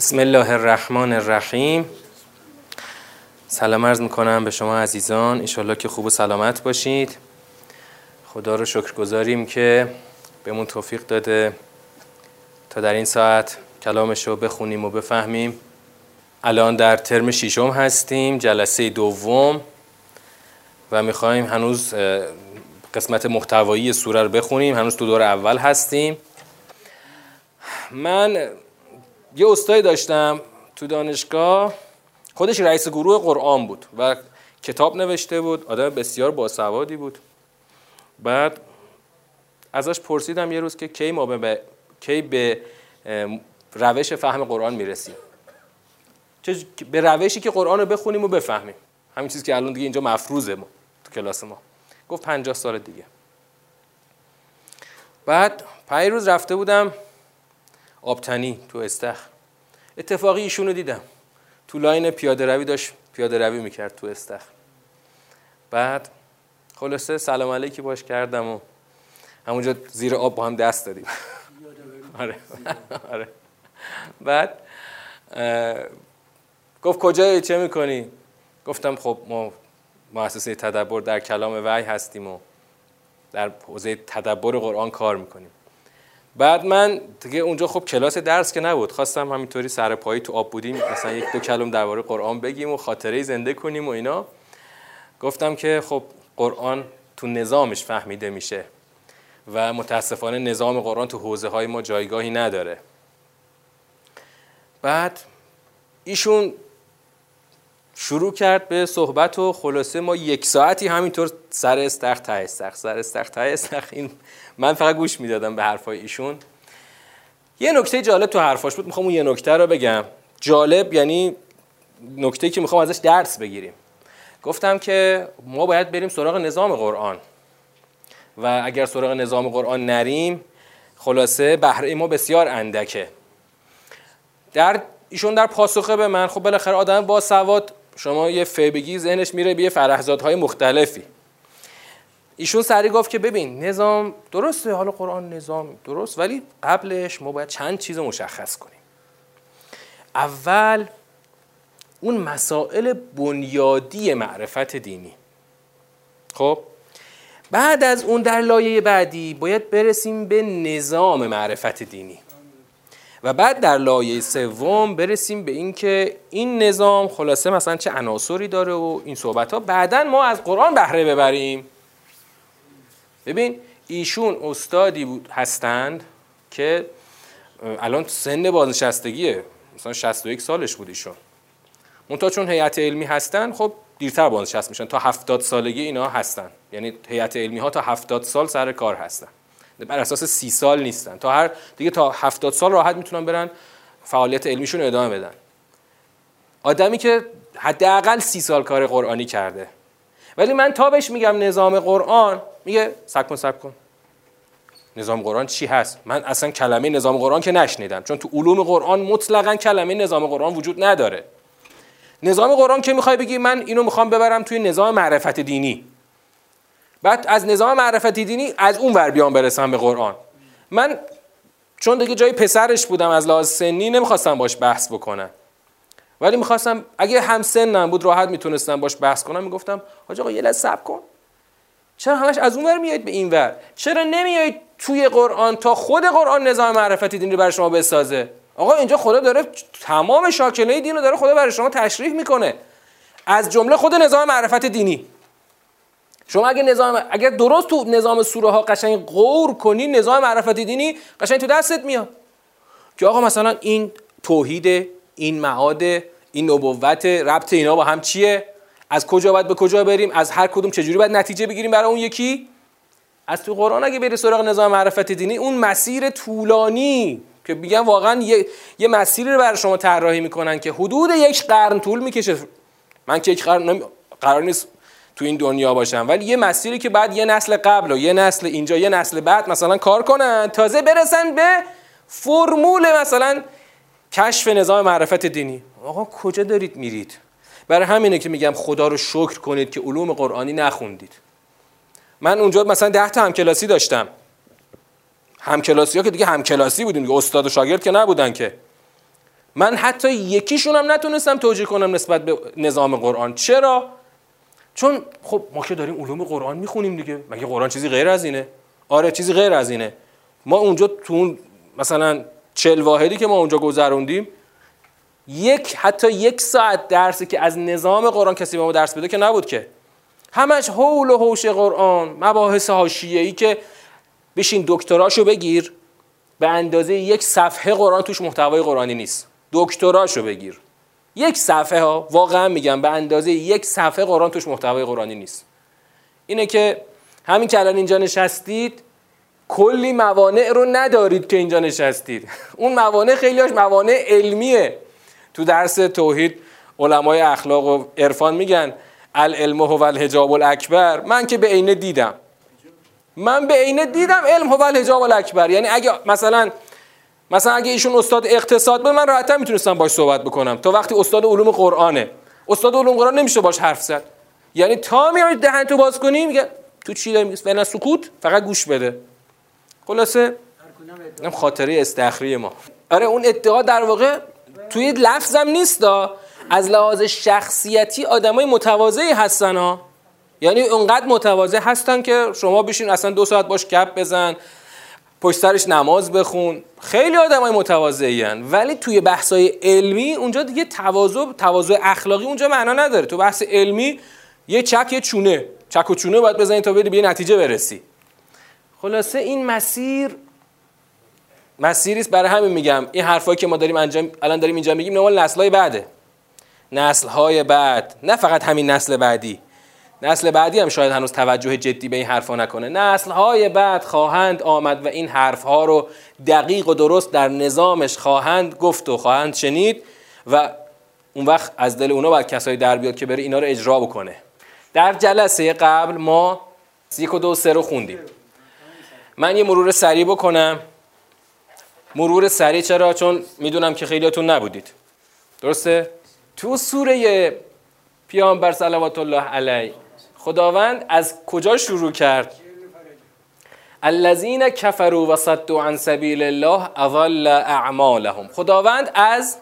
بسم الله الرحمن الرحیم. سلام عرض می‌کنم به شما عزیزان. انشالله که خوب و سلامت باشید. خدا رو شکر گذاریم که بهمون توفیق داده تا در این ساعت کلامش رو بخونیم و بفهمیم. الان در ترم شیشم هستیم جلسه دوم و می‌خوایم هنوز قسمت محتوایی سوره رو بخونیم. هنوز تو دور اول هستیم. من یه استایی داشتم تو دانشگاه خودش رئیس گروه قرآن بود و کتاب نوشته بود آدم بسیار باسوادی بود. بعد ازش پرسیدم یه روز که کی ما به کی به روش فهم قرآن می‌رسیم؟ به روشی که قرآن رو بخونیم و بفهمیم. همین چیزی که الان دیگه اینجا مفروضه ما تو کلاس ما. گفت 50 سال دیگه. بعد پنج روز رفته بودم آبتنی تو استخ. اتفاقی ایشون رو دیدم. تو لاین پیاده روی داشت پیاده روی می‌کرد تو استخ. بعد خلاصه سلام علیکی باش کردم و همونجا زیر آب با هم دست دادیم. آره. آره. بعد گفت کجایی چه می‌کنی؟ گفتم خب ما مؤسسه تدبر در کلام وحی هستیم و در حوزه تدبر قرآن کار می‌کنیم. بعد من دیگه اونجا خب کلاس درس که نبود خواستم همینطوری سر پایی تو آب بودیم مثلا یک دو کلم درباره قرآن بگیم و خاطره زنده کنیم و اینا. گفتم که خب قرآن تو نظامش فهمیده میشه و متاسفانه نظام قرآن تو حوزه های ما جایگاهی نداره. بعد ایشون شروع کرد به صحبت و خلاصه ما یک ساعتی همینطور سر استخ ته استخ سر استخ ته استخ این من فقط گوش می‌دادم به حرفای ایشون. یه نکته جالب تو حرفاش بود می‌خوام اون یه نکته رو بگم. جالب یعنی نکته که می‌خوام ازش درس بگیریم. گفتم که ما باید بریم سراغ نظام قرآن. و اگر سراغ نظام قرآن نریم خلاصه بهره ما بسیار اندکه. در ایشون در پاسخه به من خب بالاخره آدم با سواد شما یه فی بگی ذهنش میره به یه فرهزادهای مختلفی. ایشون سری گفت که ببین نظام درسته حالا قرآن نظام درست ولی قبلش ما باید چند چیز مشخص کنیم. اول اون مسائل بنیادی معرفت دینی. خب؟ بعد از اون در لایه بعدی باید برسیم به نظام معرفت دینی. و بعد در لایه سوم برسیم به اینکه این نظام خلاصه مثلا چه عناصری داره و این صحبت ها بعدا ما از قرآن بهره ببریم. ببین ایشون استادی بود هستند که الان سن بازنشستگیه. مثلا 61 سالش بود ایشون. منتها چون هیئت علمی هستن خب دیرتر بازنشست میشن. تا 70 سالگی اینا هستن. یعنی هیئت علمی ها تا 70 سال سر کار هستن. بر اساس سی سال نیستن. تا هر دیگه تا 70 سال راحت می‌تونن برن فعالیت علمیشون ادامه بدن. آدمی که حداقل سی سال کار قرآنی کرده. ولی من تا بهش میگم نظام قرآن. میگه سب کن سب کن. نظام قرآن چی هست؟ من اصلا کلمه نظام قرآن که نشنیدم. چون تو علوم قرآن مطلقا کلمه نظام قرآن وجود نداره. نظام قرآن که می‌خوای بگی من اینو می‌خوام ببرم توی نظام معرفت دینی. بعد از نظام معرفت دینی از اون ور بیام برسم به قرآن. من چون دیگه جای پسرش بودم از لحاظ سنی نمی‌خواستم باش بحث بکنم. ولی می‌خواستم اگه هم سنم بود راحت می‌تونستم باش بحث کنم می‌گفتم حاج آقا یه لحظه صبر کن. چرا همش از اون ور میایید به این ور؟ چرا نمیایید توی قرآن تا خود قرآن نظام معرفت دینی برای شما بسازه؟ آقا اینجا خدا داره تمام شاکله دین رو داره خدا برای شما تشریح می‌کنه. از جمله خود نظام معرفت دینی. شما اگه نظام اگر درست تو نظام سوره ها قشنگ غور کنی نظام معرفت دینی قشنگ تو دستت میاد. که آقا مثلا این توحید این معاد این نبوت ربط اینا با هم چیه؟ از کجا باید به کجا بریم؟ از هر کدوم چجوری باید نتیجه بگیریم برای اون یکی؟ از تو قرآن اگه بری سراغ نظام معرفت دینی اون مسیر طولانی که میگن واقعا یه, یه مسیری رو برای شما طراحی می‌کنن که حدود یک قرن طول می‌کشه. من که یک قرن قرار نیست تو این دنیا باشم ولی یه مسیری که بعد یه نسل قبل و یه نسل اینجا یه نسل بعد مثلا کار کنن. تازه برسن به فرمول مثلا کشف نظام معرفت دینی. آقا کجا دارید میرید؟ برای همینه که میگم خدا رو شکر کنید که علوم قرآنی نخوندید. من اونجا مثلا ده تا همکلاسی داشتم. همکلاسی ها که دیگه همکلاسی بودیم دیگه. استاد و شاگرد که نبودن که. من حتی یکیشون هم نتونستم توجیه کنم نسبت به نظام قرآن. چرا؟ چون خب ما که داریم علوم قرآن می‌خونیم دیگه. مگه قرآن چیزی غیر از اینه؟ آره چیزی غیر از اینه. ما اونجا تو اون مثلا چل واحدی که ما اونجا گذروندیم یک حتی یک ساعت درسی که از نظام قرآن کسی به ما درس بده که نبود که. همش حول و حوش قرآن مباحث حاشیه‌ای که بشین دکتراشو بگیر به اندازه یک صفحه قرآن توش محتوای قرآنی نیست. دکتراشو بگیر. یک صفحه ها واقعا میگم به اندازه یک صفحه قرآن توش محتوای قرآنی نیست. اینه که همین که الان اینجا نشستید کلی موانع رو ندارید که اینجا نشستید. اون موانع خیلیاش موانع علمیه. تو درس توحید علمای اخلاق و عرفان میگن العلم هو الحجاب الاکبر. من که به عینه دیدم. من به عینه دیدم علم هو الحجاب الاکبر. یعنی اگه مثلا مثلا اگه ایشون استاد اقتصاد بود من راحت‌تر می‌تونستم باش صحبت بکنم. تا وقتی استاد علوم قرآنه. استاد علوم قرآن نمیشه باش حرف زد. یعنی تا میای دهن تو باز کنی میگه تو چی داری میگی؟ سکوت فقط گوش بده. خلاصه؟ هم خاطره استخری ما. آره اون ادعا در واقع توی لفظم نیست از لحاظ شخصیتی آدمای متواضعی هستن ها یعنی اونقدر متواضع هستن که شما بشین اصلا دو ساعت باش کپ بزن پشت سرش نماز بخون. خیلی آدم های متواضعی ولی توی بحث علمی اونجا دیگه تواضع تواضع اخلاقی اونجا معنا نداره. تو بحث علمی یه چک یه چونه. چک و چونه باید بزنی تا بری به نتیجه برسی. خلاصه این مسیر مسیری است برای همین میگم. این حرفایی که ما داریم انجام الان داریم اینجا میگیم نمال نسل‌های بعده. نسل‌های بعد. نه فقط همین نسل بعدی. نسل بعدی هم شاید هنوز توجه جدی به این حرفا نکنه. نسل های بعد خواهند آمد و این حرف ها رو دقیق و درست در نظامش خواهند گفت و خواهند شنید و اون وقت از دل اونا باید کسایی در بیاد که بره اینا رو اجرا بکنه. در جلسه قبل ما یک و دو سه رو خوندیم. من یه مرور سریع بکنم. مرور سریع چرا؟ چون می‌دونم که خیلیاتون نبودید. درسته؟ تو سوره پیامبر صلوات الله علیه. خداوند از کجا شروع کرد؟ الذین کفروا و عن سبیل الله اضل اعمالهم. خداوند از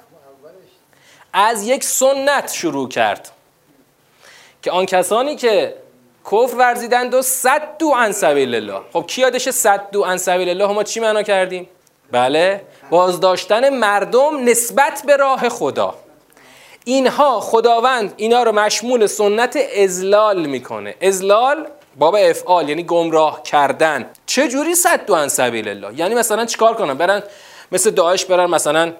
از یک سنت شروع کرد. که آن کسانی که کفر ورزیدند و صدوا عن سبیل الله. خب کی یادش صدوا عن سبیل الله؟ ما چی معنا کردیم؟ بله بازداشتن مردم نسبت به راه خدا. اینها خداوند اینا رو مشمول سنت ازلال می‌کنه. ازلال باب افعال یعنی گمراه کردن. چه جوری صد ان سبیل الله؟ یعنی مثلا چیکار کنن برن مثل داعش برن مثلا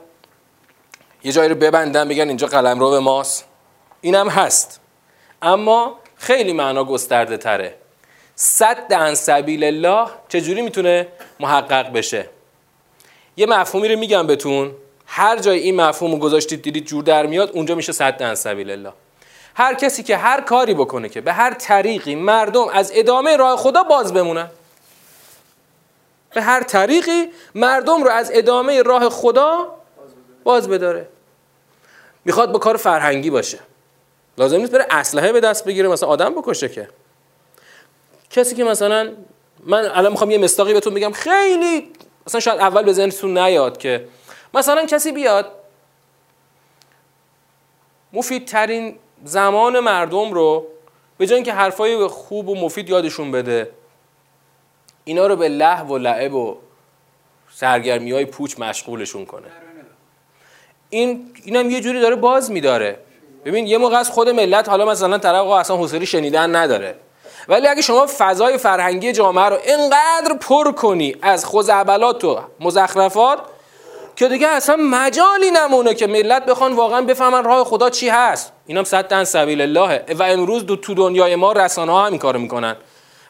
یه جایی رو ببندن بگن اینجا قلمرو ماست. اینم هست. اما خیلی معنا گسترده تره. صد ان سبیل الله چجوری می‌تونه محقق بشه؟ یه مفهومی رو میگم بهتون. هر جای این مفهوم رو گذاشتید دیدید جور در میاد اونجا میشه صد ان سبیل الله هر کسی که هر کاری بکنه که به هر طریقی مردم از ادامه راه خدا باز بمونن. به هر طریقی مردم رو از ادامه راه خدا باز بداره. می‌خواد با کار فرهنگی باشه. لازم نیست بره اسلحه به دست بگیره مثلا آدم بکشه که. کسی که مثلا من الان می‌خوام یه مستاقی بهتون بگم خیلی مثلا شاید اول به ذهنتون نیاد که مثلا کسی بیاد مفیدترین زمان مردم رو به جای اینکه حرفای خوب و مفید یادشون بده اینا رو به لحو و لعب و سرگرمی های پوچ مشغولشون کنه. این اینم یه جوری داره باز میداره. ببین یه موقع از خود ملت حالا مثلا طرف اصلا حوصله شنیدن نداره. ولی اگه شما فضای فرهنگی جامعه رو اینقدر پر کنی از خزعبلات و مزخرفات که دیگه اصلا مجالی نمونه که ملت بخوان واقعا بفهمن راه خدا چی هست. اینم صد سبیل الله و امروز دو تو دنیای ما رسانه ها همین کارو می‌کنن.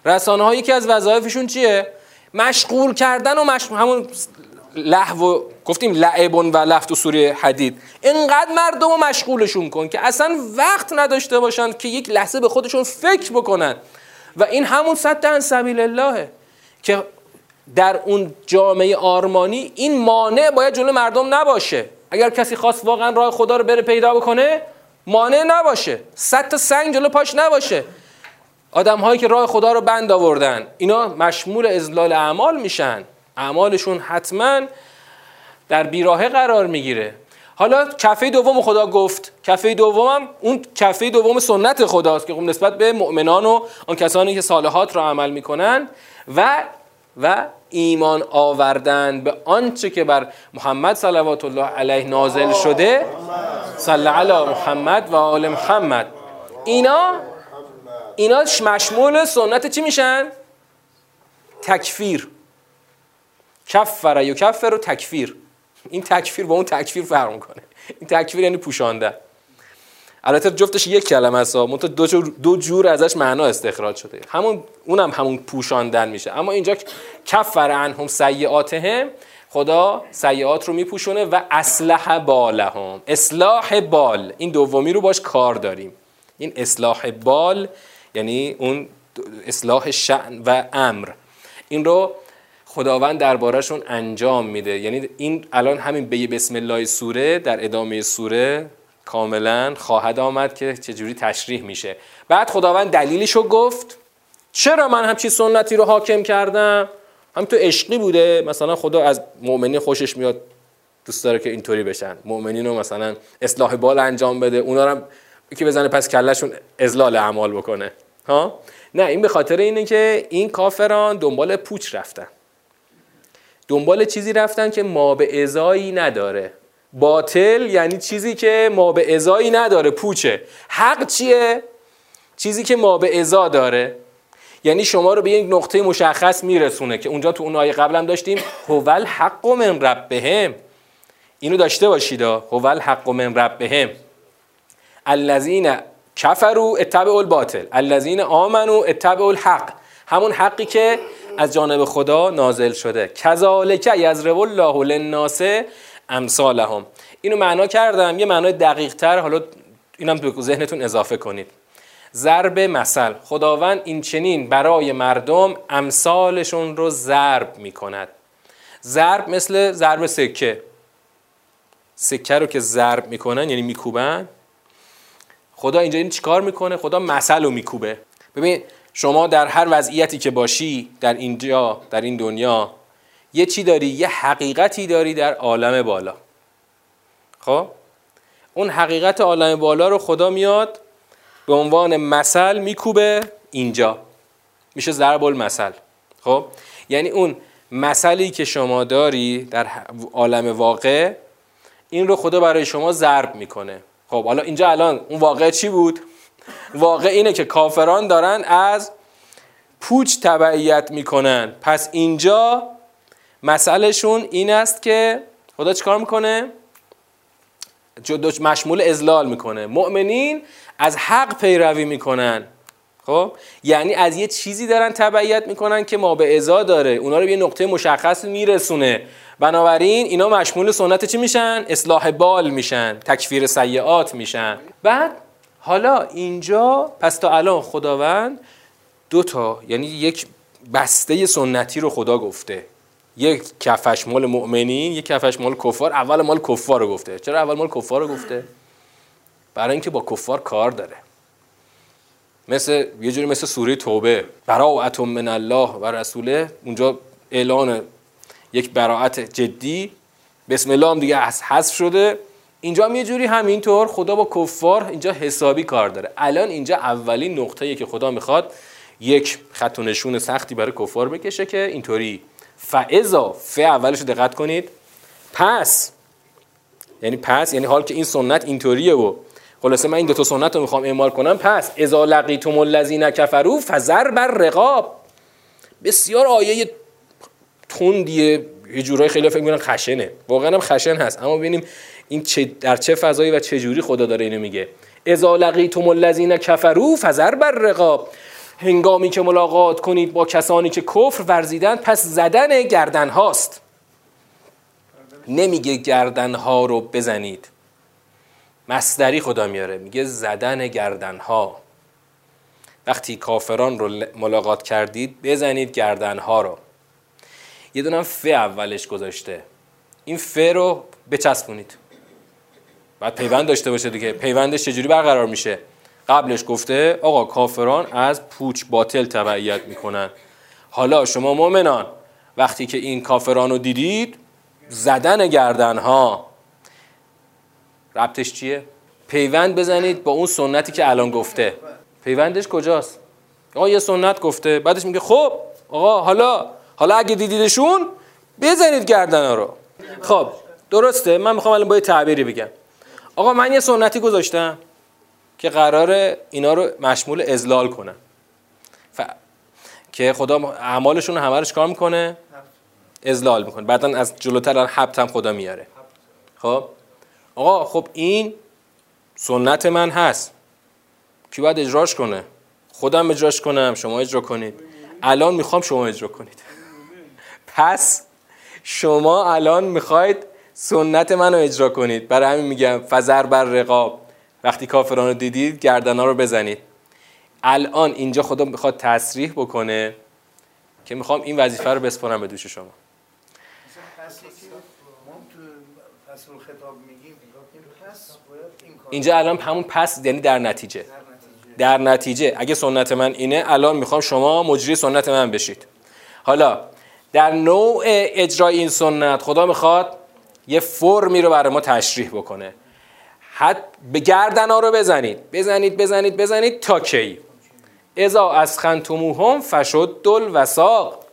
رسانه ها یکی از وظایفشون چیه؟ مشغول کردن و مشغول همون لحو گفتیم لعبون و لفت و سوره حدید. اینقدر مردم رو مشغولشون کن که اصلا وقت نداشته باشن که یک لحظه به خودشون فکر بکنن. و این همون صد سبیل اللهه که در اون جامعه آرمانی این مانع باید جلو مردم نباشه. اگر کسی خواست واقعا راه خدا رو بره پیدا بکنه مانع نباشه. صد تا سنگ جلو پاش نباشه. آدم هایی که راه خدا رو بند آوردن اینا مشمول ازلال اعمال میشن. اعمالشون حتما در بیراهه قرار می‌گیره. حالا کفه دوم خدا گفت. کفه دوم اون کفه دوم سنت خداست که خب نسبت به مؤمنان و آن کسانی که صالحات را عمل می‌کنن و و ایمان آوردن به آنچه که بر محمد صلوات الله علیه نازل شده صلی علی محمد و آل محمد. اینا اینا مشمول سنت چی میشن؟ تکفیر. کفر یو کفر و تکفیر. این تکفیر با اون تکفیر فرق می‌کنه. این تکفیر یعنی پوشانده. البته جفتش یک کلمه است منتها دو جور, دو جور ازش معنا استخراج شده. همون اونم همون پوشاندن میشه. اما اینجا کفر عنهم سیئاتهم خدا سیئات رو میپوشونه و اصلح بالهم. اصلاح بال. این دومی رو باش کار داریم. این اصلاح بال یعنی اون اصلاح شعن و امر. این رو خداوند دربارهشون انجام میده. یعنی این الان همین به بسم الله سوره در ادامه سوره کاملا خواهد آمد که چجوری تشریح میشه. بعد خداوند دلیلشو گفت چرا من همچی سنتی رو حاکم کردم؟ هم تو عشقی بوده مثلا خدا از مؤمنین خوشش میاد دوست داره که اینطوری بشن. مؤمنین رو مثلا اصلاح بال انجام بده اونا رو که بزنه پس کلشون ازلال اعمال بکنه. ها؟ نه این به خاطر اینه که این کافران دنبال پوچ رفتن. دنبال چیزی رفتن که ما به ازایی نداره. باطل یعنی چیزی که ما به ازایی نداره پوچه. حق چیه؟ چیزی که ما به ازا داره. یعنی شما رو به یک نقطه مشخص میرسونه که اونجا تو اون آیه قبلم داشتیم هوال حق من ربهم. اینو داشته باشید هوال حق من ربهم. الذین کفروا اتبعوا الباطل. الذین آمنوا اتبعوا الحق. همون حقی که از جانب خدا نازل شده. کذالک یضرب الله للناس امثالهم. اینو معنا کردم یه معنای دقیق تر حالا اینم تو ذهنتون اضافه کنید. ضرب مثل. خداوند این چنین برای مردم امثالشون رو ضرب می‌کند. ضرب مثل ضرب سکه. سکه رو که ضرب می‌کنن یعنی میکوبن. خدا اینجا این چیکار می‌کنه؟ خدا مثل رو میکوبه. ببین شما در هر وضعیتی که باشی در اینجا در این دنیا یه چی داری؟ یه حقیقتی داری در عالم بالا. خب؟ اون حقیقت عالم بالا رو خدا میاد به عنوان مثل میکوبه اینجا. میشه ضرب المثل. خب؟ یعنی اون مثلی که شما داری در عالم واقع این رو خدا برای شما ضرب می‌کنه. خب حالا اینجا الان اون واقع چی بود؟ واقع اینه که کافران دارن از پوچ تبعیت می‌کنن. پس اینجا مسئلهشون این است که خدا چیکار می‌کنه؟ مشمول ازلال می‌کنه. مؤمنین از حق پیروی می‌کنن. خب؟ یعنی از یه چیزی دارن تبعیت می‌کنن که ما به ازا داره. اونا رو به یه نقطه مشخص میرسونه. بنابراین اینا مشمول سنت چی میشن؟ اصلاح بال میشن. تکفیر سیعات میشن. بعد حالا اینجا پس تا الان خداوند دو تا یعنی یک بسته سنتی رو خدا گفته. یک کفش مال مؤمنین یک کفش مال کفار. اول مال کفار رو گفته. چرا اول مال کفار رو گفته؟ برای اینکه با کفار کار داره. مثل یه جوری مثل سوره توبه. براءت من الله و رسوله. اونجا اعلان یک براعت جدی. بسم الله هم دیگه حذف شده. اینجا هم یه جوری همینطور خدا با کفار اینجا حسابی کار داره. الان اینجا اولین نقطه‌ای که خدا می‌خواد یک خط و نشون سختی برای کفار بکشه که اینطوری فعضا ف اولش دقت کنید. پس یعنی پس یعنی حال که این سنت اینطوریه و خلاصه من این دو تا سنت رو می‌خوام اعمال کنم. پس اذا لقیتم الذین کفروا فزر بر رقاب بسیار آیه تندیه یه جورای خیلی فکر می‌کنن خشنه. واقعا هم خشن هست. اما ببینیم این چه در چه فضایی و چه جوری خدا داره اینو میگه. اذا لقیتم الذین کفروا فزر بر رقاب هنگامی که ملاقات کنید با کسانی که کفر ورزیدن پس زدن گردن هاست. نمیگه گردن ها رو بزنید. مصدری خدا میاره میگه زدن گردن ها. وقتی کافران رو ملاقات کردید بزنید گردن ها رو. یه دونم ف اولش گذاشته. این ف رو بچسبونید. بعد پیوند داشته باشه دیگه. پیوندش چجوری برقرار میشه؟ قبلش گفته آقا کافران از پوچ باطل تبعیت می‌کنن. حالا شما مؤمنان وقتی که این کافران رو دیدید زدن گردن ها ربطش چیه؟ پیوند بزنید با اون سنتی که الان گفته. پیوندش کجاست؟ آقا یه سنت گفته بعدش میگه خب آقا حالا حالا اگه دیدیدشون بزنید گردن رو. خب درسته من می‌خوام الان با یه تعبیری بگم. آقا من یه سنتی گذاشتم. که قرار اینا رو مشمول ازلال کنم ف... که خدا اعمالشون رو همه کار می‌کنه؟ ازلال می‌کنه. بعدا از جلوتر حبت هم خدا میاره. خب؟ آقا خب این سنت من هست. کی باید اجراش کنه؟ خودم اجراش کنم شما اجرا کنید. الان می‌خوام شما اجرا کنید. پس شما الان می‌خواید سنت منو اجرا کنید. برای همین میگم فزر بر رقاب. وقتی کافران رو دیدید گردنا رو بزنید. الان اینجا خدا می‌خواد تصریح بکنه که می‌خوام این وظیفه رو بسپارم به دوش شما. اینجا الان همون پس یعنی در نتیجه. در نتیجه. اگه سنت من اینه الان می‌خوام شما مجری سنت من بشید. حالا در نوع اجرای این سنت خدا می‌خواد یه فرمی رو برای ما تشریح بکنه. حد به گردن ها رو بزنید. بزنید بزنید بزنید تا کی؟ ازا از خنتموهم فشد دل وساق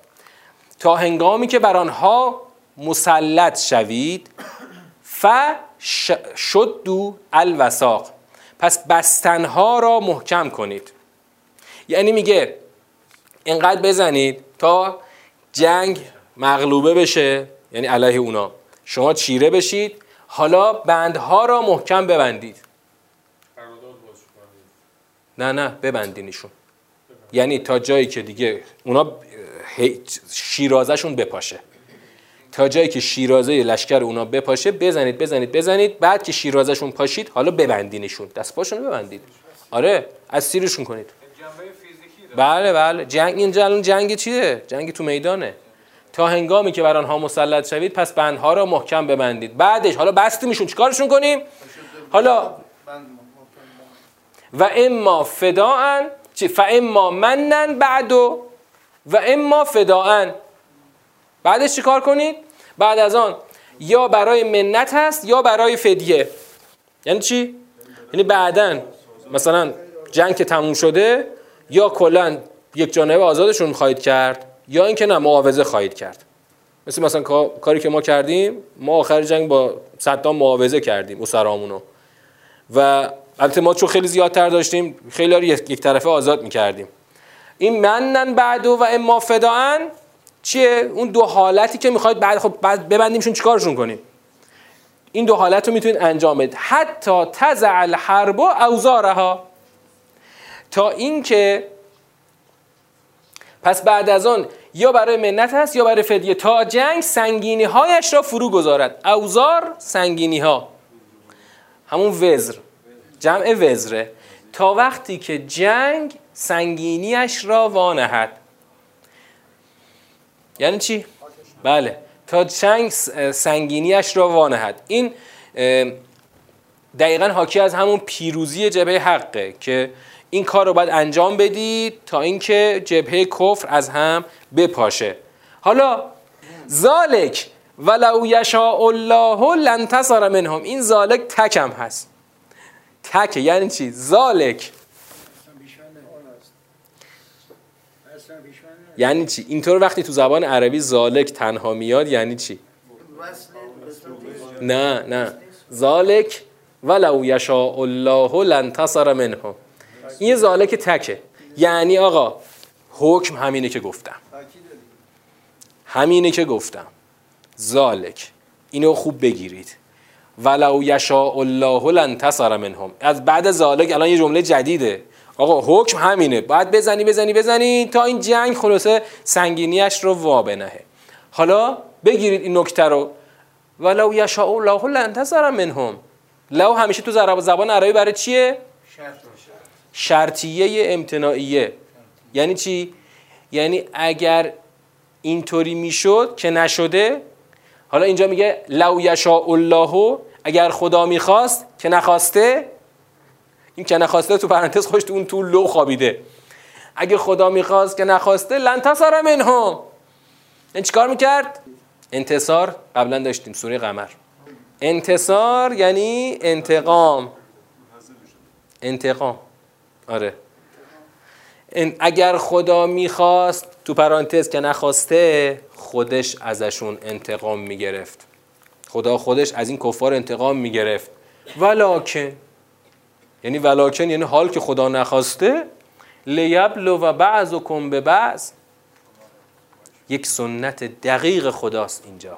تا هنگامی که بر آنها مسلط شوید ف شد دو الوساق پس بستنها را محکم کنید. یعنی میگه اینقدر بزنید تا جنگ مغلوبه بشه. یعنی علیه اونا. شما چیره بشید حالا بندها را محکم ببندید. نه نه ببندینشون. یعنی تا جایی که دیگه اونا شیرازشون بپاشه. تا جایی که شیرازه لشکر اونا بپاشه بزنید بزنید بزنید. بعد که شیرازشون پاشید حالا ببندینشون. دست پاشون ببندید. آره از سیرشون کنید. بله بله. جنگ اینجا الان جنگ چیه؟ جنگ تو میدانه. تا هنگامی که بر آنها مسلط شوید پس بندها را محکم ببندید. بعدش حالا بستیمشون چیکارشون کنیم؟ حالا و اما فداعن فاما منن بعدو و اما فداعن بعدش چیکار کنید؟ بعد از آن یا برای منت هست یا برای فدیه. یعنی چی؟ یعنی بعدا مثلا جنگ که تموم شده یا کلا یک جانبه آزادشون خواهید کرد. یا اینکه نه معاوضه خواهید کرد. مثل مثلا کاری که ما کردیم ما آخر جنگ با صدام معاوضه کردیم اسرامونو. و البته ما چون خیلی زیادتر داشتیم خیلی رو یک طرفه آزاد می‌کردیم. این منن بعدو و اما فداعن چیه؟ اون دو حالتی که می‌خواید بعد خب بعد ببندیمشون چیکارشون کنیم؟ این دو حالت رو می‌تونید انجام بدید. حتی تزع الحرب و اوزارها تا اینکه پس بعد از آن یا برای منت هست یا برای فدیه تا جنگ سنگینی هایش را فرو گذارد. اوزار سنگینی ها همون وزر. جمع وزره. تا وقتی که جنگ سنگینیش را وانهد. یعنی چی؟ بله. تا جنگ سنگینیش را وانهد. این دقیقا حاکی از همون پیروزی جبهه حقه که این کار رو باید انجام بدید تا اینکه جبهه کفر از هم بپاشه. حالا ذالک ولو یشاء الله لانتصر منهم. این ذالک تکم هست. تک یعنی چی؟ ذالک. یعنی چی؟ اینطور وقتی تو زبان عربی ذالک تنها میاد یعنی چی؟ نه نه. ذالک ولو یشاء الله لانتصر منهم. این ذالک تکه. یعنی آقا حکم همینه که گفتم. همینه که گفتم. ذالک. اینو خوب بگیرید. ولو یشاء الله لانتصر منهم. از بعد ذالک الان یه جمله جدیده. آقا حکم همینه. باید بزنی بزنی بزنی تا این جنگ خلاصه سنگینیش رو وا بنهه. حالا بگیرید این نکته رو. ولو یشاء الله لانتصر منهم. لو همیشه تو زبان عربی برای چیه؟ شرطیه امتناعیه. یعنی چی؟ یعنی اگر اینطوری می‌شد که نشده حالا اینجا میگه لو یشاء الله اگر خدا می‌خواست که نخواسته این که نخواسته تو پرانتز خوش تو اون تو لو خوابیده. اگه خدا می‌خواست که نخواسته لن تصر منهم. این چیکار می‌کرد؟ انتصار. قبلا داشتیم سوره قمر. انتصار یعنی انتقام. انتقام. آره. اگر خدا می‌خواست تو پرانتز که نخواسته خودش ازشون انتقام می‌گرفت. خدا خودش از این کفار انتقام می‌گرفت. ولاکن یعنی ولاکن یعنی حال که خدا نخواسته لیبلو و بعض و کن به بعض. یک سنت دقیق خداست اینجا.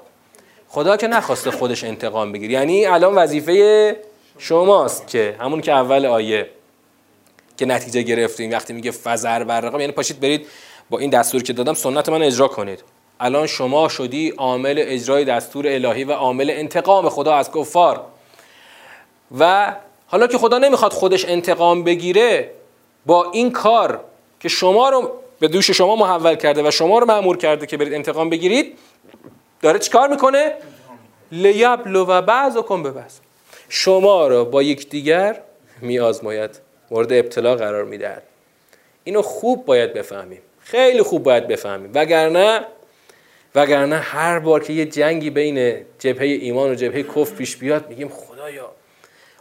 خدا که نخواسته خودش انتقام بگیر یعنی الان وظیفه شماست که همون که اول آیه که نتیجه گرفتیم وقتی میگه فزر بر رقم یعنی پاشید برید با این دستور که دادم سنت من اجرا کنید. الان شما شدی عامل اجرای دستور الهی و عامل انتقام خدا از کفار. و حالا که خدا نمی‌خواد خودش انتقام بگیره با این کار که شما رو به دوش شما محول کرده و شما رو معمور کرده که برید انتقام بگیرید داره چیکار می‌کنه؟ لیبلو و بعض و کن بعض. شما رو با یکدیگر میآزماید. مورد ابتلا قرار می‌دهد. اینو خوب باید بفهمیم. خیلی خوب باید بفهمیم. وگرنه وگرنه هر بار که یه جنگی بین جبهه ایمان و جبهه کف پیش بیاد میگیم خدایا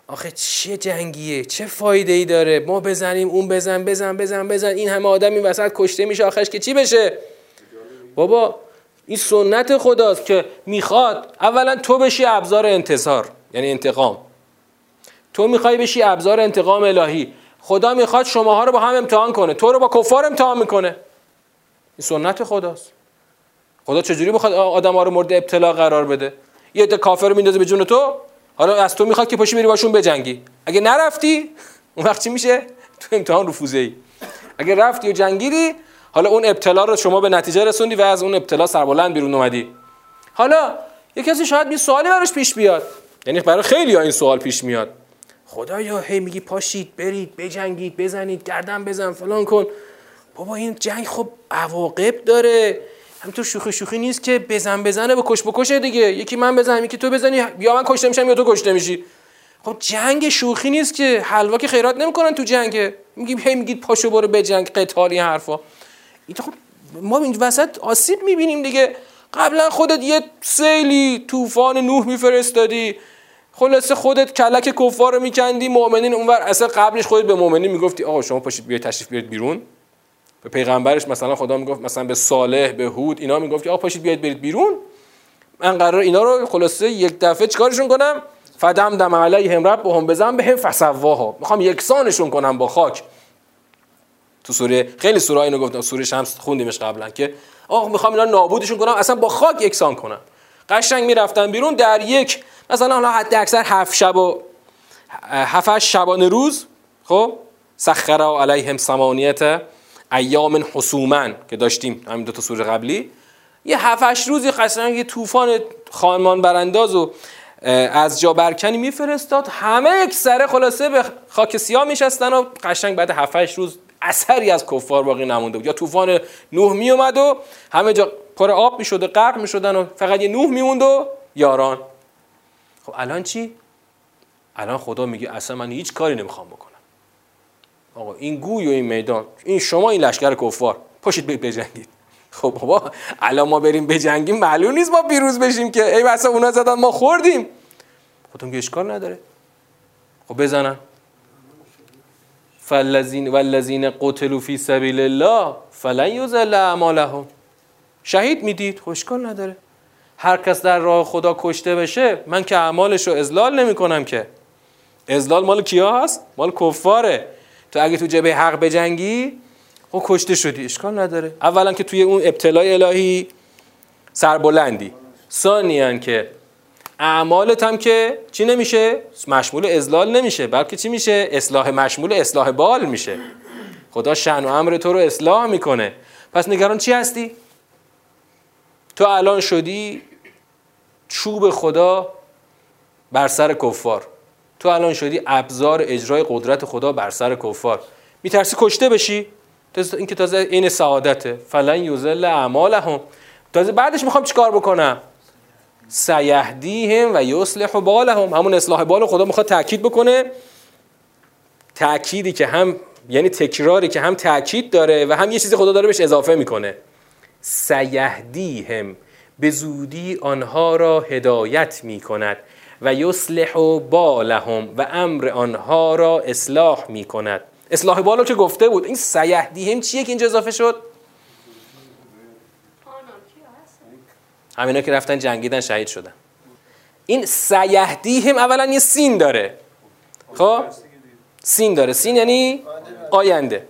آخه چه جنگیه؟ چه فایده ای داره؟ ما بزنیم اون بزن بزن بزن بزن. این همه آدم این وسط کشته میشه آخرش که چی بشه؟ بابا این سنت خداست که می‌خواد اولا تو بشی ابزار انتصار یعنی انتقام. تو می‌خوای بشی ابزار انتقام الهی. خدا می‌خواد شماها رو با هم امتحان کنه. تو رو با کفار امتحان می‌کنه. این سنت خداست. خدا چجوری بخواد آدم ها رو مورد ابتلا قرار بده؟ یه عده کافر میندازه به جون تو. حالا از تو می‌خواد که پاشی بری باشون بجنگی. اگه نرفتی اون وقت چی میشه؟ تو امتحان رفوزه ای اگه رفتی و جنگیدی حالا اون ابتلا رو شما به نتیجه رسوندی و از اون ابتلا سربلند بیرون اومدی. حالا یه کسی شاید یه سوالی براش پیش بیاد. یعنی برای خیلی ها این سوال پیش میاد. خدایا هی میگی پاشید برید بجنگید بزنید گردن بزن فلان کن. بابا این جنگ خب عواقب داره. همینطور شوخی شوخی نیست که بزن بزنه به کش بکشه دیگه. یکی من بزنم یکی تو بزنی. یا من کشته میشم یا تو کشته میشی. خب جنگ شوخی نیست که حلوا که خیرات نمی‌کنن تو جنگ. میگیم هی میگید پاشو برو به جنگ قتالی حرفا. این خب ما این وسط آسیب می‌بینیم دیگه. قبلا خودت یه سیلی طوفان نوح میفرستادی. خلاصه خودت کلک کفار رو میکندی. مؤمنین اونور اصلا قبلش خودت به مؤمنین می‌گفتی آقا شما پاشید بیاید تشریف بیارید بیرون. به پیغمبرش مثلا خدا می‌گفت مثلا به صالح به هود اینا می‌گفت که آقا پاشید بیاید برید بیرون. من قرار اینا رو خلاصه یک دفعه چیکارشون کنم؟ فدم دم علیهم رب هم بزن بهم فسواها. می‌خوام یکسانشون کنم با خاک. تو سوره خیلی سوره اینو گفتم سوره شمس خوندیمش قبلا که آقا می‌خوام اینا نابودشون کنم اصلا با خاک یکسان کنم. قشنگ می‌رفتن بیرون در یک مثلا حالا حد اکثر هفت شب و هفت شبانه روز خب؟ سخر علیهم سمانیت ایام حسومن که داشتیم همین دو تا سوره قبلی. یه هفتش روزی قشنگ یه طوفان خانمان برانداز و از جا برکنی میفرستاد. همه یک سره خلاصه به خاک سیاه میشستن و قشنگ بعد هفتش روز اثری از کفار باقی نمونده بود. یا طوفان نوح میومد و همه جا پر آب می‌شد و غرق می‌شدن و فقط یه نوح میموند و یاران. خب الان چی؟ الان خدا میگه اصلا من هیچ کاری نمی‌خوام بکنم. آقا این گوی و این میدان این شما این لشکر کفار پاشید برید بجنگید. خب بابا الان ما بریم بجنگیم معلوم نیست ما پیروز بشیم که ای بسا اونا زدن ما خوردیم. خودم که اشکال نداره. خب بزنن. فالذین والذین قتلوا فی سبیل الله فلن یذل اعمالهم. شهید می‌دید؟ خوشکال خب نداره. هر کس در راه خدا کشته بشه من که اعمالش رو ازلال نمی کنم که. ازلال مال کیا هست؟ مال کفاره. تو اگه تو جبه حق بجنگی خب کشته شدی. اشکال نداره. اولا که توی اون ابتلای الهی سربلندی. ثانیا که اعمالت هم که چی نمیشه؟ مشمول ازلال نمیشه. بلکه چی میشه؟ اصلاح مشمول اصلاح بال میشه. خدا شن و امر تو رو اصلاح می‌کنه. پس نگران چی هستی؟ تو الان شدی چوب خدا بر سر کفار. تو الان شدی ابزار اجرای قدرت خدا بر سر کفار. میترسی کشته بشی؟ این که تازه این سعادته. فلن یوزل اعمالهم. تازه بعدش می‌خوام چیکار بکنم؟ سیهدیهم و یصلح بالهم. همون اصلاح بال خدا می‌خواد تاکید بکنه. تاکیدی که هم یعنی تکراری که هم تاکید داره و هم یه چیزی خدا داره بهش اضافه می‌کنه. سیهدیهم به زودی آنها را هدایت می کند و یصلح بالهم و امر آنها را اصلاح می کند اصلاح بالو که گفته بود. این سیهدیهم چیه که اینجا اضافه شد؟ همینا که رفتن جنگیدن شهید شدن. این سیهدیهم اولا یه سین داره. خب؟ سین داره. سین یعنی آینده.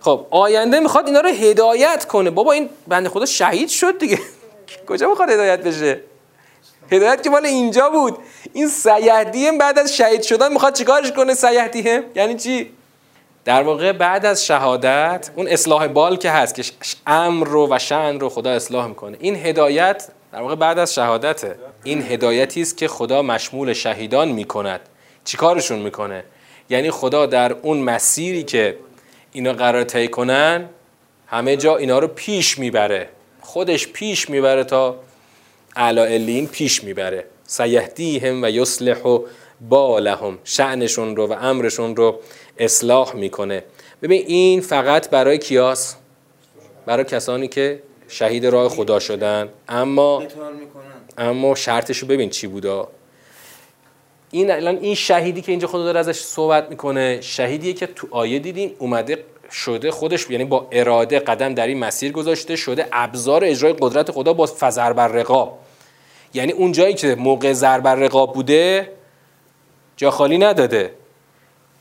خب آینده می‌خواد اینا رو هدایت کنه. بابا این بنده خدا شهید شد دیگه. کجا می‌خواد هدایت بشه؟ هدایت که مال اینجا بود. این سیهدیهم بعد از شهید شدن می‌خواد چیکارش کنه؟ سیهدیهم یعنی چی؟ در واقع بعد از شهادت اون اصلاح بال که هست که امر رو و شن رو خدا اصلاح می‌کنه. این هدایت در واقع بعد از شهادته. این هدایتی است که خدا مشمول شهیدان می‌کند. چیکارشون می‌کنه؟ یعنی خدا در اون مسیری که اینا قرار طی کنن همه جا اینا رو پیش می‌بره. خودش پیش می‌بره تا اعلی پیش می‌بره. سیهدیهم و یصلح و بالهم. شعنشون رو و امرشون رو اصلاح می‌کنه. ببین این فقط برای کیاس؟ برای کسانی که شهید راه خدا شدن. اما اما شرطشو ببین چی بودا. این الان این شهیدی که اینجا خدا داره ازش صحبت می‌کنه شهیدیه که تو آیه دیدیم اومده شده خودش یعنی با اراده قدم در این مسیر گذاشته شده ابزار اجرای قدرت خدا با فزر بر رقاب. یعنی اون جایی که موقع ضرب رقاب بوده جا خالی نداده.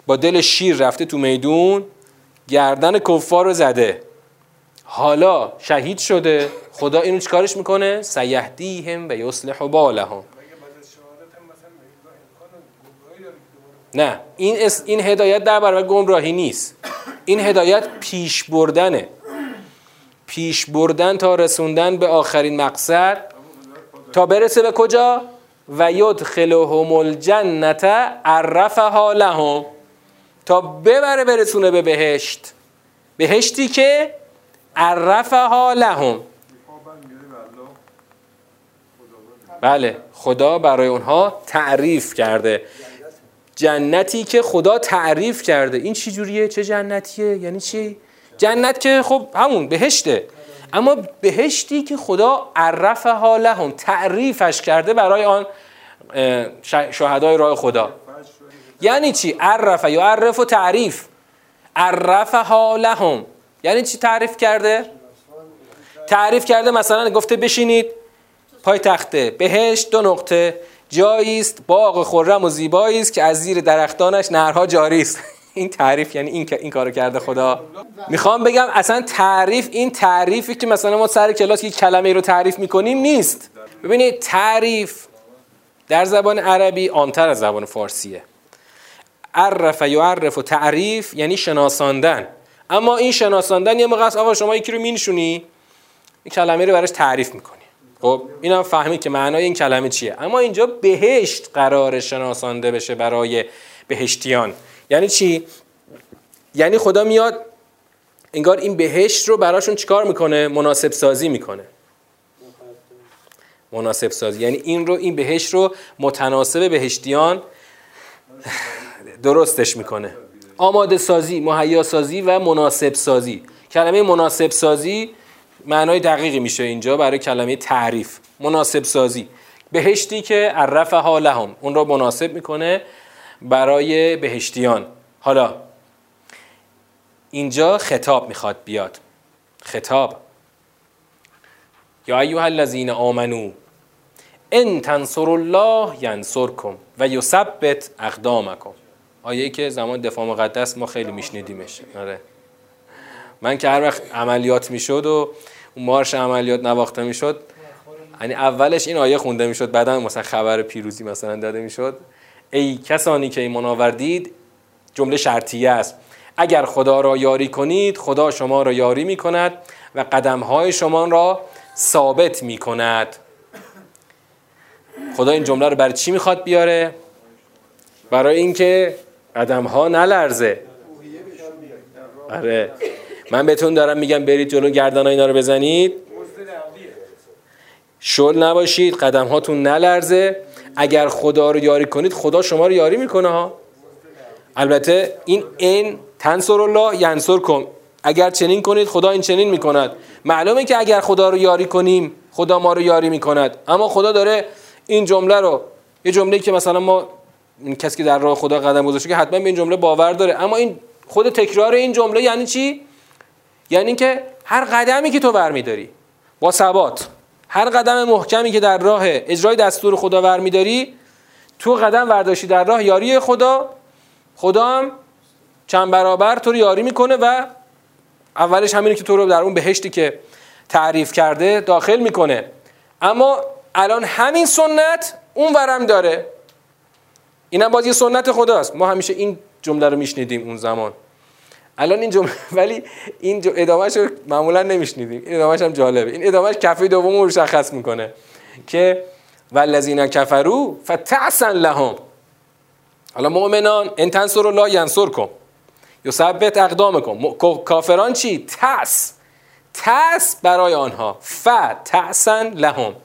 با دل شیر رفته تو میدون گردن کفار رو زده. حالا شهید شده خدا اینو چیکارش می‌کنه؟ سیهدیهم و یصلح بالهم. نه. این این هدایت در برابر گمراهی نیست. این هدایت پیش بردنه. پیش بردن تا رسوندن به آخرین مقصد. تا برسه به کجا؟ و یدخلهم الجنت عرفها لهم. تا ببره برسونه به بهشت. بهشتی که عرفها لهم. بله خدا برای اونها تعریف کرده. جنتی که خدا تعریف کرده. این چی جوریه؟ چه جنتیه؟ یعنی چی؟ جنت که خب همون بهشته. اما بهشتی که خدا عرفها لهم تعریفش کرده برای آن شهدای راه خدا. یعنی چی؟ عرف یا عرف و تعریف. عرفها لهم. یعنی چی تعریف کرده؟ تعریف کرده مثلا گفته بشینید پای تخته بهشت دو نقطه. جایی است باغ خرم و زیبایی است که از زیر درختانش نهرها جاری است. این تعریف یعنی این این کارو کرده خدا. می‌خوام بگم اصلا تعریف این تعریفی که مثلا ما سر کلاس یک کلمه رو تعریف می‌کنیم نیست. ببینید تعریف در زبان عربی آنتر از زبان فارسیه. عرف یعرف و تعریف یعنی شناساندن. اما این شناساندن یه موقع است آقا شما یکی رو مینشونی این کلمه رو براش تعریف می‌کنی. خب اینم فهمید که معنای این کلمه چیه. اما اینجا بهشت قرار شناسانده بشه برای بهشتیان. یعنی چی؟ یعنی خدا میاد انگار این بهشت رو براشون چیکار می‌کنه؟ مناسب سازی می‌کنه. مناسب سازی یعنی این رو این بهشت رو متناسب بهشتیان درستش می‌کنه. آماده سازی مهیا سازی و مناسب سازی کلمه مناسب سازی معنای دقیقی میشه اینجا برای کلمه تعریف مناسب سازی. بهشتی که عرف حالهم اون رو مناسب می‌کنه برای بهشتیان. حالا اینجا خطاب می‌خواد بیاد. خطاب. یا ایها الذین آمنو ان تنصر الله ینصرکم و یثبت اقدامکم. آیه که زمان دفاع مقدس ما خیلی میشنیدیمش. آره. من که هر وقت عملیات می‌شد و مارش عملیات نواخته می‌شد. یعنی اولش این آیه خونده می‌شد بعدا مثلا خبر پیروزی مثلا داده می‌شد. ای کسانی که ایمان آوردید جمله شرطیه است. اگر خدا را یاری کنید خدا شما را یاری می کند و قدم های شما را ثابت می کند خدا این جمله رو برای چی می‌خواد بیاره؟ برای اینکه قدم ها نلرزه آره. من بهتون دارم میگم برید جلو گردن اینا رو بزنید. شل نباشید قدم هاتون نلرزه. اگر خدا رو یاری کنید خدا شما رو یاری می‌کنه ها. البته این این تنصر الله ینصر کن. اگر چنین کنید خدا این چنین می‌کند. معلومه که اگر خدا رو یاری کنیم خدا ما رو یاری می‌کند. اما خدا داره این جمله رو یه جمله که مثلا ما کسی که در راه خدا قدم گذاشته که حتما به این جمله باور داره. اما این خود تکرار این جمله یعنی چی؟ یعنی که هر قدمی که تو برمیداری با ثبات هر قدم محکمی که در راه اجرای دستور خدا برمیداری تو قدم ورداشتی در راه یاری خدا خدا هم چند برابر تو رو یاری می‌کنه و اولش همینه که تو رو در اون بهشتی که تعریف کرده داخل می‌کنه. اما الان همین سنت اون ورم داره. اینم باز یه سنت خداست. ما همیشه این جمله رو میشنیدیم اون زمان. الان این جمله ولی این ادامهش رو معمولا نمیشنیدیم این ادامهش هم جالبه. این ادامهش کفه دوم رو مشخص می‌کنه که والذین کفروا فتعسن لهم. حالا مؤمنان ان تنصروا الله ینصرکم. یثبت اقدامکم. کافران چی؟ تس تس برای آنها. ف تعسن لهم.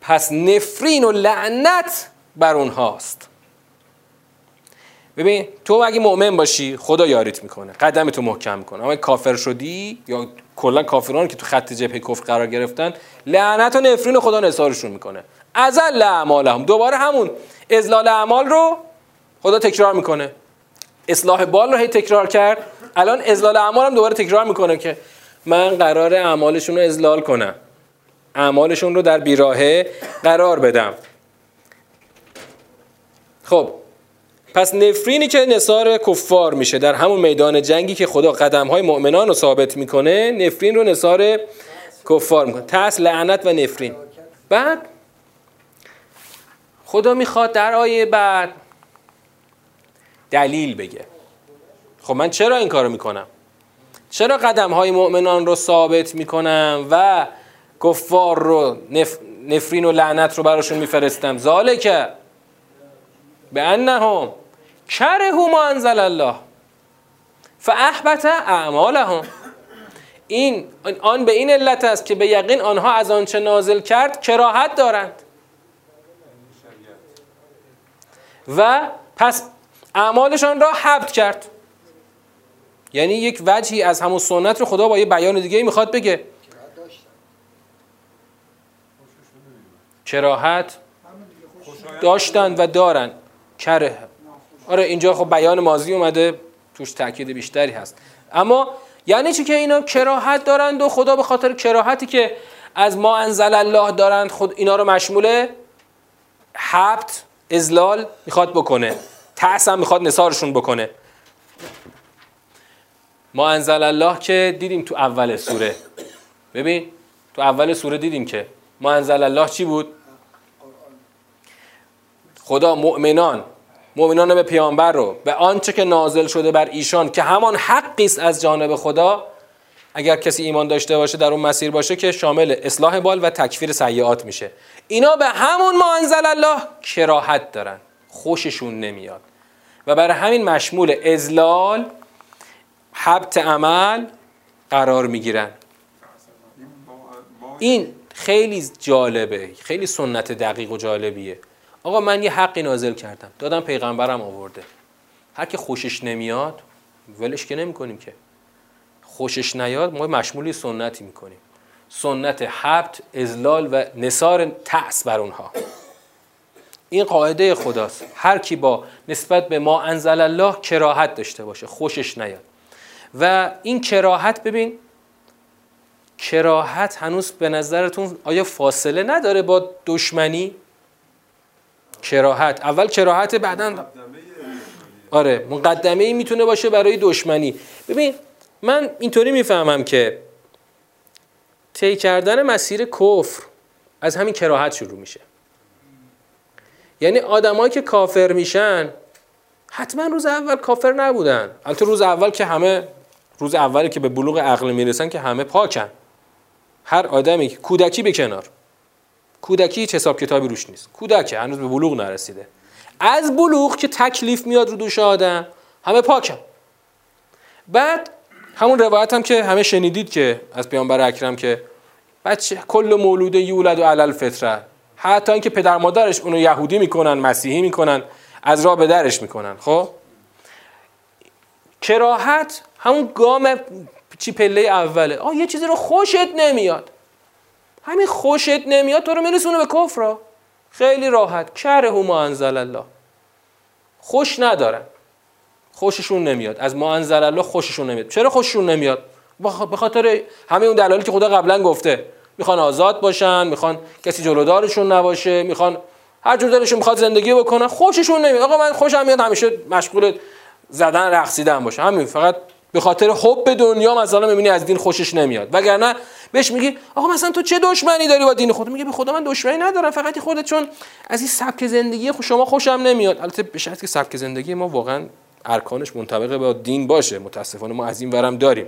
پس نفرین و لعنت بر اونهاست. ببین تو اگه مؤمن باشی خدا یاریت می‌کنه. قدم تو محکم می‌کنه اما کافر شدی؟ یا کلا کافران که تو خط جبهه کفر قرار گرفتن؟ لعنت و نفرین خدا نثارشون می‌کنه. ازل اعمالهم. دوباره همون. ازلال اعمال رو خدا تکرار می‌کنه. اصلاح بال رو هی تکرار کرد. الان ازلال اعمال هم دوباره تکرار می‌کنه که من قرار اعمالشون رو ازلال کنم. اعمالشون رو در بیراهه قرار بدم. خب پس نفرینی که نصار کفار میشه در همون میدان جنگی که خدا قدم های مؤمنان رو ثابت می‌کنه نفرین رو نصار کفار می‌کنه. ترس لعنت و نفرین. بعد خدا می‌خواد در آیه بعد دلیل بگه. خب من چرا این کارو می‌کنم؟ چرا قدم های مؤمنان رو ثابت می‌کنم و کفار رو نفرین و لعنت رو براشون میفرستم؟ ذالک به انهم کرهو ما انزل الله. فاحبط اعمالهم. این آن به این علت است که به یقین آنها از آنچه نازل کرد کراهت دارند. و پس اعمالشان را حبت کرد. یعنی یک وجهی از همون سنت رو خدا با یه بیان دیگه می‌خواد بگه. کراهت داشتن و دارن. کره آره اینجا خب بیان ماضی اومده توش تاکید بیشتری هست. اما یعنی چی که اینا کراهت دارند و خدا به خاطر کراهتی که از ما انزل الله دارند خود اینا رو مشموله حبت ازلال می‌خواد بکنه. تأس هم می‌خواد نثارشون بکنه. ما انزل الله که دیدیم تو اول سوره. ببین تو اول سوره دیدیم که ما انزل الله چی بود؟ خدا مؤمنان. مؤمنان به پیامبر رو به آنچه که نازل شده بر ایشان که همان حقی است از جانب خدا اگر کسی ایمان داشته باشه در اون مسیر باشه که شامل اصلاح بال و تکفیر سیعات میشه. اینا به همون ما انزل الله کراهت دارن. خوششون نمیاد. و برای همین مشمول ازلال حبت عمل قرار می‌گیرن. این خیلی جالبه خیلی سنت دقیق و جالبیه. آقا من یه حقی نازل کردم. دادم پیغمبرم آورده. هر که خوشش نمیاد ولش که نمی کنیم که. خوشش نیاد ما مشمولی سنتی می‌کنیم. سنت حبت ازلال و نصار تأس بر اونها. این قاعده خداست. هر کی با نسبت به ما انزل الله کراهت داشته باشه. خوشش نیاد. و این کراهت ببین کراهت هنوز به نظرتون آیا فاصله نداره با دشمنی؟ کراهت. اول کراهت بعدا آره مقدمه ای می‌تونه باشه برای دشمنی. ببین من اینطوری می‌فهمم که طی کردن مسیر کفر از همین کراهت شروع میشه. یعنی آدمایی که کافر میشن حتما روز اول کافر نبودن. البته روز اول که همه روز اولی که به بلوغ عقل می‌رسن که همه پاکن. هر آدمی که کودکی به کنار. کودکی هیچ حساب کتابی روش نیست. کودک هنوز به بلوغ نرسیده. از بلوغ که تکلیف میاد رو دوش آدم همه پاکن. بعد همون روایت هم که همه شنیدید که از پیامبر اکرم که بچه کل مولود یولد و علل فطره حتی اینکه پدر مادرش اونو یهودی می‌کنن مسیحی می‌کنن از راه به درش می‌کنن. خب؟ کراهت همون گام چی پله اوله. آه یه چیزی رو خوشت نمیاد. همین خوشت نمیاد تو رو میرسونه به کفر. خیلی راحت. کره ما انزل الله. خوش ندارن خوششون نمیاد. از ما انزل الله خوششون نمیاد. چرا خوششون نمیاد؟ به خاطر همه اون دلایلی که خدا قبلا گفته. می‌خوان آزاد باشن می‌خوان کسی جلودارشون نباشه می‌خوان هر جور دلشون می‌خواد زندگی بکنن. خوششون نمیاد. آقا من خوشم میاد همیشه مشغول زدن رقصیدن باشه همین فقط به خاطر حب دنیا مثلا می‌بینی از دین خوشش نمیاد. وگرنه بهش میگی آقا مثلا تو چه دشمنی داری با دین خود میگه به خدا من دشمنی ندارم فقط خودت چون از این سبک زندگی شما خوشم نمیاد. البته به شرطی که سبک زندگی ما واقعا ارکانش منطبق با دین باشه. متاسفانه ما از این ورم داریم.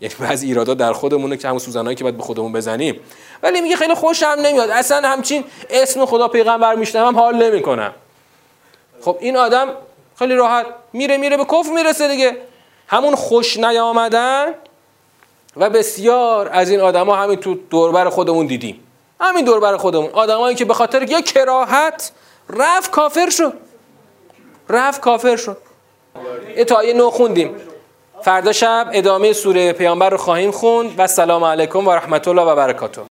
یعنی بعضی ایرادا در خودمونه که همون سوزنایی که باید به خودمون بزنیم. ولی میگه خیلی خوشم نمیاد. اصلا همچین اسم خدا پیغمبر میشنوم حال نمی‌کنم. خب این آدم خیلی راحت میره میره به کفر می‌رسه دیگه. همون خوش نیامدن و بسیار از این آدما همین تو دوربر خودمون دیدیم. همین دوربر خودمون. آدمایی که به خاطر یه کراهت رفت کافر شد. رفت کافر شد. یه نو خوندیم. فردا شب ادامه سوره پیامبر رو خواهیم خوند و سلام علیکم و رحمت الله و برکاته.